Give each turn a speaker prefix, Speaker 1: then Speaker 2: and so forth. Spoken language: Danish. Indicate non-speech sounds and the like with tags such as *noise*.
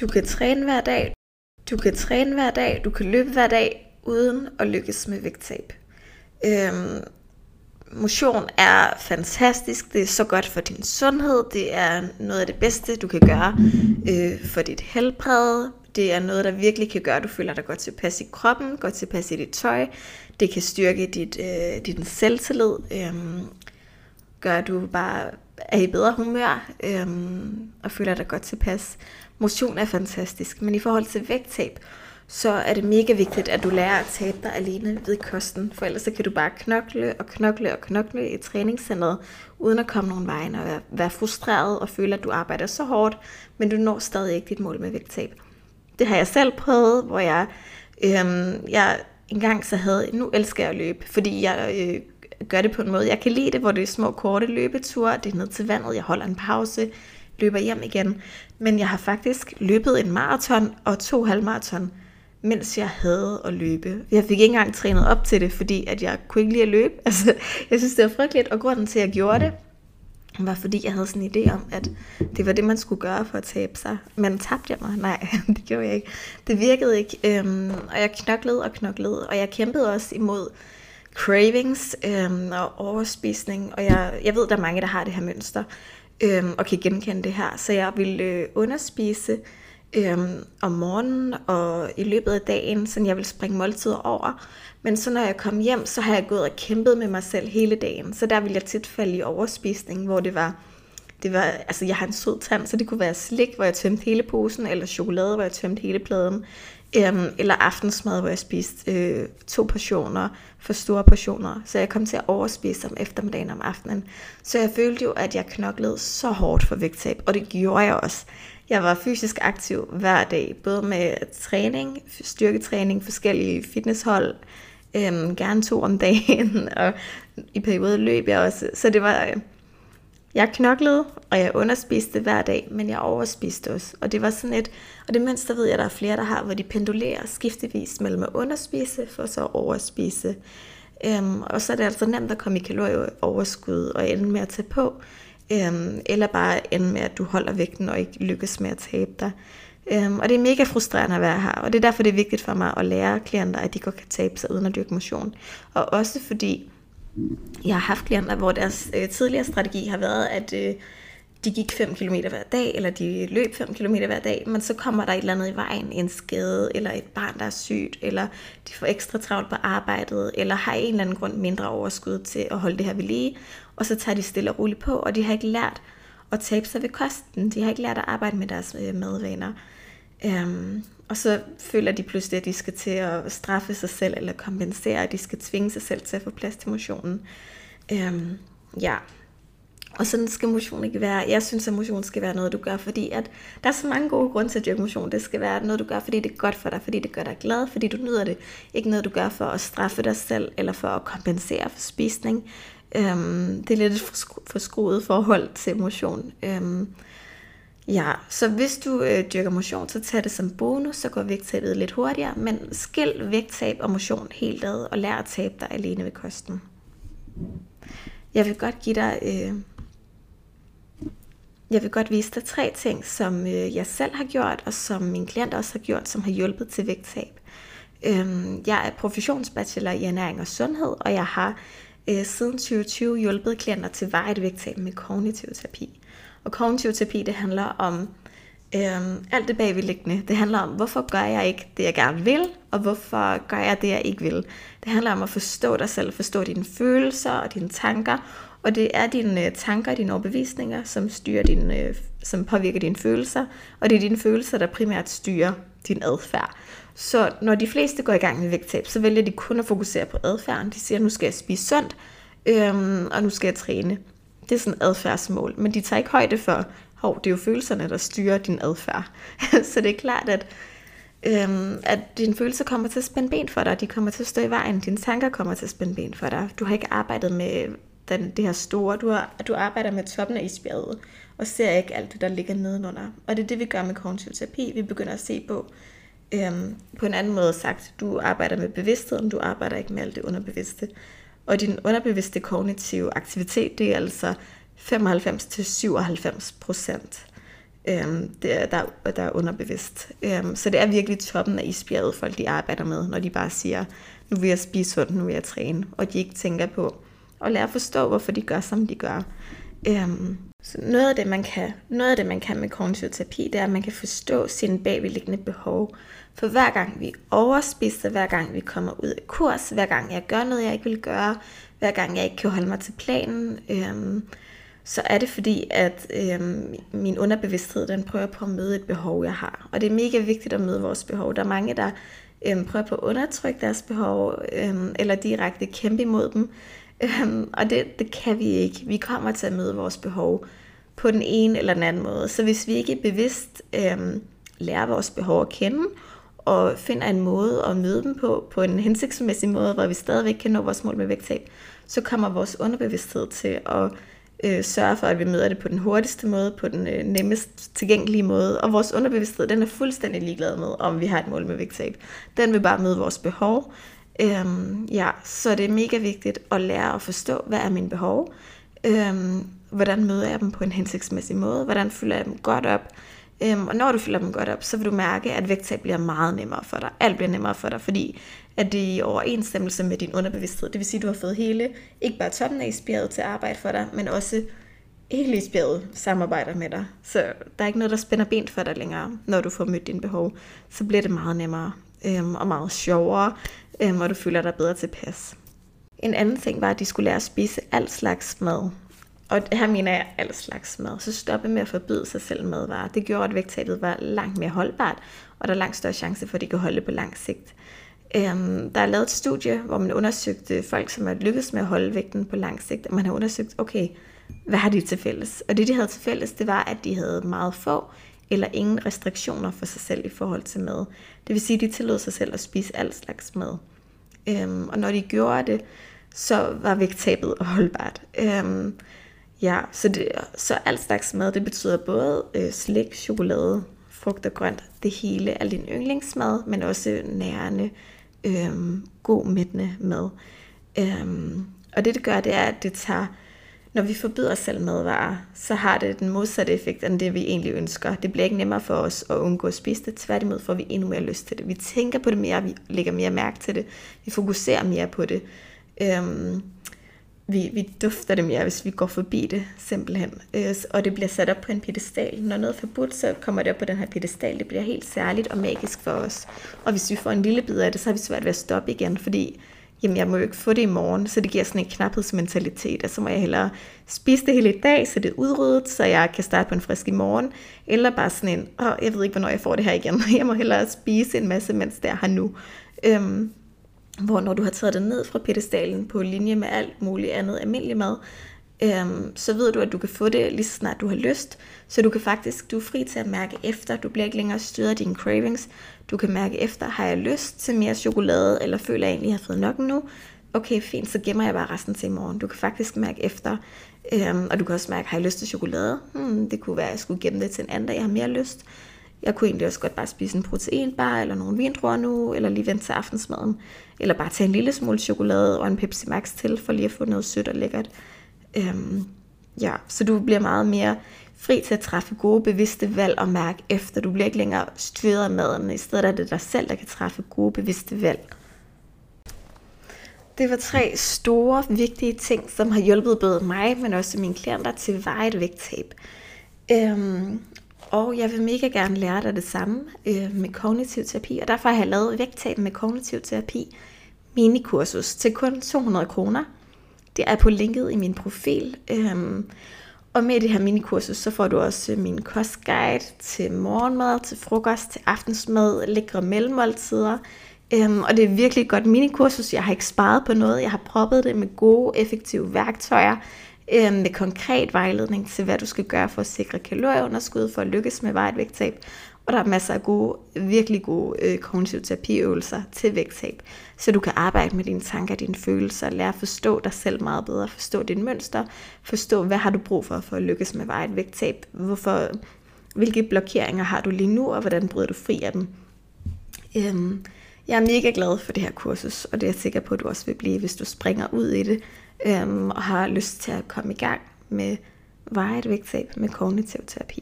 Speaker 1: Du kan træne hver dag. Du kan træne hver dag. Du kan løbe hver dag uden at lykkes med vægttab. Øhm, motion er fantastisk. Det er så godt for din sundhed. Det er noget af det bedste, du kan gøre øh, for dit helbred. Det er noget, der virkelig kan gøre, at du føler dig godt tilpas i kroppen, godt tilpas i dit tøj. Det kan styrke dit, øh, din selvtillid. Øh, gør, at du bare er i bedre humør øh, og føler dig godt tilpas. Motion er fantastisk, men i forhold til vægttab, så er det mega vigtigt, at du lærer at tabe dig alene ved kosten, for ellers så kan du bare knokle og knokle og knokle i træningscenteret, uden at komme nogen vejen og være, frustreret og føle, at du arbejder så hårdt, men du når stadig ikke dit mål med vægttab. Det har jeg selv prøvet, hvor jeg, øhm, jeg engang så havde, nu elsker jeg at løbe, fordi jeg øh, gør det på en måde, jeg kan lide det, hvor det er små korte løbeture, det er ned til vandet, jeg holder en pause, løber hjem igen. Men jeg har faktisk løbet en maraton og to halvmaraton, mens jeg havde at løbe. Jeg fik ikke engang trænet op til det, fordi at jeg kunne ikke lide at løbe. *laughs* Altså, jeg synes, det var frygteligt, og grunden til, at jeg gjorde det, var fordi jeg havde sådan en idé om, at det var det, man skulle gøre for at tabe sig. Men tabte jeg mig? Nej, *laughs* det gjorde jeg ikke. Det virkede ikke, øhm, og jeg knoklede og knoklede, og jeg kæmpede også imod cravings øhm, og overspisning, og jeg, jeg ved, der er mange, der har det her mønster, øhm, og kan genkende det her, så jeg ville øh, underspise øhm, om morgenen og i løbet af dagen, så jeg vil springe måltider over. Men så når jeg kom hjem, så har jeg gået og kæmpet med mig selv hele dagen. Så der ville jeg tit falde i overspisning, hvor det var, det var, altså jeg har en sød tand, så det kunne være slik, hvor jeg tømte hele posen, eller chokolade, hvor jeg tømte hele pladen, øhm, eller aftensmad, hvor jeg spiste øh, to portioner, for store portioner. Så jeg kom til at overspise om eftermiddagen om aftenen. Så jeg følte jo, at jeg knoklede så hårdt for vægttab, og det gjorde jeg også. Jeg var fysisk aktiv hver dag, både med træning, styrketræning, forskellige fitnesshold, øhm, gerne to om dagen, *laughs* og i perioder løb jeg også. Så det var, øh, jeg knoklede, og jeg underspiste hver dag, men jeg overspiste også. Og det var sådan et, og det mønster ved jeg, der er flere, der har, hvor de pendulerer skiftevis mellem at underspise, for så at overspise. Øhm, og så er det altså nemt at komme i kalorieoverskud og ende med at tage på. Øhm, eller bare ende med, at du holder vægten og ikke lykkes med at tabe dig. Øhm, og det er mega frustrerende at være her, og det er derfor, det er vigtigt for mig at lære klienter, at de godt kan tabe sig uden at dyrke motion. Og også fordi, jeg har haft klienter, hvor deres øh, tidligere strategi har været, at øh, de gik 5 km hver dag, eller de løb 5 km hver dag, men så kommer der et eller andet i vejen, en skade, eller et barn, der er sygt, eller de får ekstra travlt på arbejdet, eller har en eller anden grund mindre overskud til at holde det her ved lige, og så tager de stille og roligt på, og de har ikke lært at tabe sig ved kosten, de har ikke lært at arbejde med deres øh, madvaner. Øhm, og så føler de pludselig, at de skal til at straffe sig selv, eller kompensere, at de skal tvinge sig selv til at få plads til motionen. Øhm, ja, og sådan skal motion ikke være. Jeg synes, at motion skal være noget, du gør, fordi at der er så mange gode grunde til at dyrke motion. Det skal være noget, du gør, fordi det er godt for dig, fordi det gør dig glad, fordi du nyder det. Ikke noget, du gør for at straffe dig selv, eller for at kompensere for spisning. Øhm, det er lidt et forskruet forhold til motion. Øhm, ja, så hvis du øh, dyrker motion, så tag det som bonus, så går vægttabet lidt hurtigere, men skil vægttab og motion helt ad, og lær at tabe dig alene ved kosten. Jeg vil godt give dig... Øh, jeg vil godt vise dig tre ting, som øh, jeg selv har gjort, og som min klient også har gjort, som har hjulpet til vægttab. Øhm, jeg er professionsbachelor i ernæring og sundhed, og jeg har øh, siden 2020 hjulpet klienter til vejet vægttab med kognitiv terapi. Og kognitiv terapi, det handler om øhm, alt det bagvedliggende. Det handler om, hvorfor gør jeg ikke det, jeg gerne vil, og hvorfor gør jeg det, jeg ikke vil. Det handler om at forstå dig selv, forstå dine følelser og dine tanker, og det er dine øh, tanker og dine overbevisninger, som, styrer din, øh, som påvirker dine følelser, og det er dine følelser, der primært styrer din adfærd. Så når de fleste går i gang med vægttab, så vælger de kun at fokusere på adfærden. De siger, nu skal jeg spise sundt, øhm, og nu skal jeg træne. Det er sådan adfærdsmål, men de tager ikke højde for, hov, det er jo følelserne, der styrer din adfærd. *laughs* så det er klart, at, øhm, at dine følelser kommer til at spænde ben for dig, de kommer til at stå i vejen, dine tanker kommer til at spænde ben for dig. Du har ikke arbejdet med den, det her store, du, har, du arbejder med toppen af isbjerget, og ser ikke alt det, der ligger nedenunder. Og det er det, vi gør med kognitiv terapi. Vi begynder at se på, øhm, på en anden måde sagt, du arbejder med bevidstheden, du arbejder ikke med alt det underbevidste. Og din underbevidste kognitive aktivitet, det er altså 95-97 procent. øhm, der, der, der er underbevidst. Øhm, så det er virkelig toppen af isbjerget, folk de arbejder med, når de bare siger, nu vil jeg spise sundt, nu vil jeg træne, og de ikke tænker på at lære at forstå, hvorfor de gør, som de gør. Øhm, så noget af, det, man kan, noget af det, man kan med kognitiv terapi, det er, at man kan forstå sine bagvedliggende behov. For hver gang vi overspiser, hver gang vi kommer ud af kurs, hver gang jeg gør noget, jeg ikke vil gøre, hver gang jeg ikke kan holde mig til planen, øhm, så er det fordi, at øhm, min underbevidsthed, den prøver på at møde et behov, jeg har. Og det er mega vigtigt at møde vores behov. Der er mange, der øhm, prøver på at undertrykke deres behov, øhm, eller direkte kæmpe imod dem. Øhm, og det, det kan vi ikke. Vi kommer til at møde vores behov på den ene eller den anden måde. Så hvis vi ikke bevidst øhm, lærer vores behov at kende, og finder en måde at møde dem på, på en hensigtsmæssig måde, hvor vi stadigvæk kan nå vores mål med vægttab, så kommer vores underbevidsthed til at øh, sørge for, at vi møder det på den hurtigste måde, på den øh, nemmest tilgængelige måde. Og vores underbevidsthed, den er fuldstændig ligeglad med, om vi har et mål med vægttab. Den vil bare møde vores behov. Øhm, ja, så det er mega vigtigt at lære at forstå, hvad er mine behov? Øhm, hvordan møder jeg dem på en hensigtsmæssig måde? Hvordan fylder jeg dem godt op? Øhm, og når du fylder dem godt op, så vil du mærke, at vægttab bliver meget nemmere for dig. Alt bliver nemmere for dig, fordi at det er i overensstemmelse med din underbevidsthed. Det vil sige, at du har fået hele, ikke bare toppen af isbjerget til at arbejde for dig, men også hele isbjerget samarbejder med dig. Så der er ikke noget, der spænder ben for dig længere, når du får mødt dine behov. Så bliver det meget nemmere øhm, og meget sjovere, øhm, og du føler dig bedre tilpas. En anden ting var, at de skulle lære at spise alt slags mad. Og her mener jeg alt slags mad. Så stoppe med at forbyde sig selv madvarer. Det gjorde, at vægttabet var langt mere holdbart, og der er langt større chance for, at de kan holde på lang sigt. Øhm, der er lavet et studie, hvor man undersøgte folk, som har lykkedes med at holde vægten på lang sigt, og man har undersøgt, okay, hvad har de til fælles? Og det, de havde til fælles, det var, at de havde meget få eller ingen restriktioner for sig selv i forhold til mad. Det vil sige, at de tillod sig selv at spise al slags mad. Øhm, og når de gjorde det, så var vægttabet *laughs* holdbart. Øhm, ja, så, det, så al slags mad, det betyder både øh, slik, chokolade, frugt og grønt, det hele er din yndlingsmad, men også nærende, øhm, god mættende mad. Øhm, og det det gør, det er, at det tager, når vi forbyder os selv madvarer, så har det den modsatte effekt end det, vi egentlig ønsker. Det bliver ikke nemmere for os at undgå at spise det, tværtimod får vi endnu mere lyst til det. Vi tænker på det mere, vi lægger mere mærke til det, vi fokuserer mere på det. Øhm, vi, vi dufter det mere, hvis vi går forbi det, simpelthen. Øh, og det bliver sat op på en pedestal. Når noget er forbudt, så kommer det op på den her pedestal. Det bliver helt særligt og magisk for os. Og hvis vi får en lille bid af det, så har vi svært ved at stoppe igen, fordi jamen, jeg må jo ikke få det i morgen, så det giver sådan en knaphedsmentalitet, og så må jeg hellere spise det hele i dag, så det er udryddet, så jeg kan starte på en frisk i morgen, eller bare sådan en, åh, jeg ved ikke, hvornår jeg får det her igen, *laughs* jeg må hellere spise en masse, mens det er her nu. Øhm, hvor når du har taget det ned fra pedestalen på linje med alt muligt andet almindelig mad, øhm, så ved du, at du kan få det lige så snart du har lyst. Så du kan faktisk, du er fri til at mærke efter. Du bliver ikke længere styret af dine cravings. Du kan mærke efter, har jeg lyst til mere chokolade, eller føler jeg egentlig, at jeg har fået nok nu? Okay, fint, så gemmer jeg bare resten til i morgen. Du kan faktisk mærke efter, øhm, og du kan også mærke, har jeg lyst til chokolade? Hmm, det kunne være, at jeg skulle gemme det til en anden dag, jeg har mere lyst. Jeg kunne egentlig også godt bare spise en proteinbar, eller nogle vindruer nu, eller lige vente til aftensmaden. Eller bare tage en lille smule chokolade og en Pepsi Max til, for lige at få noget sødt og lækkert. Øhm, ja, så du bliver meget mere fri til at træffe gode, bevidste valg og mærke efter. Du bliver ikke længere styret af maden. I stedet er det dig selv, der kan træffe gode, bevidste valg. Det var tre store, vigtige ting, som har hjulpet både mig, men også mine klienter til vejet vægttab. Øhm, og jeg vil mega gerne lære dig det samme øh, med kognitiv terapi, og derfor har jeg lavet vægttab med kognitiv terapi minikursus til kun 200 kroner. Det er på linket i min profil. Øhm, og med det her minikursus, så får du også øh, min kostguide til morgenmad, til frokost, til aftensmad, lækre mellemmåltider. Øhm, og det er virkelig et godt minikursus. Jeg har ikke sparet på noget. Jeg har proppet det med gode, effektive værktøjer, øh, med konkret vejledning til, hvad du skal gøre for at sikre kalorieunderskud, for at lykkes med vejtvægttab. Og der er masser af gode, virkelig gode øh, kognitive terapiøvelser til vægttab, så du kan arbejde med dine tanker, dine følelser, lære at forstå dig selv meget bedre, forstå dine mønster, forstå, hvad har du brug for for at lykkes med vejet vægttab, hvorfor, hvilke blokeringer har du lige nu, og hvordan bryder du fri af dem. Øhm, jeg er mega glad for det her kursus, og det er jeg sikker på, at du også vil blive, hvis du springer ud i det øhm, og har lyst til at komme i gang med vejet vægttab med kognitiv terapi.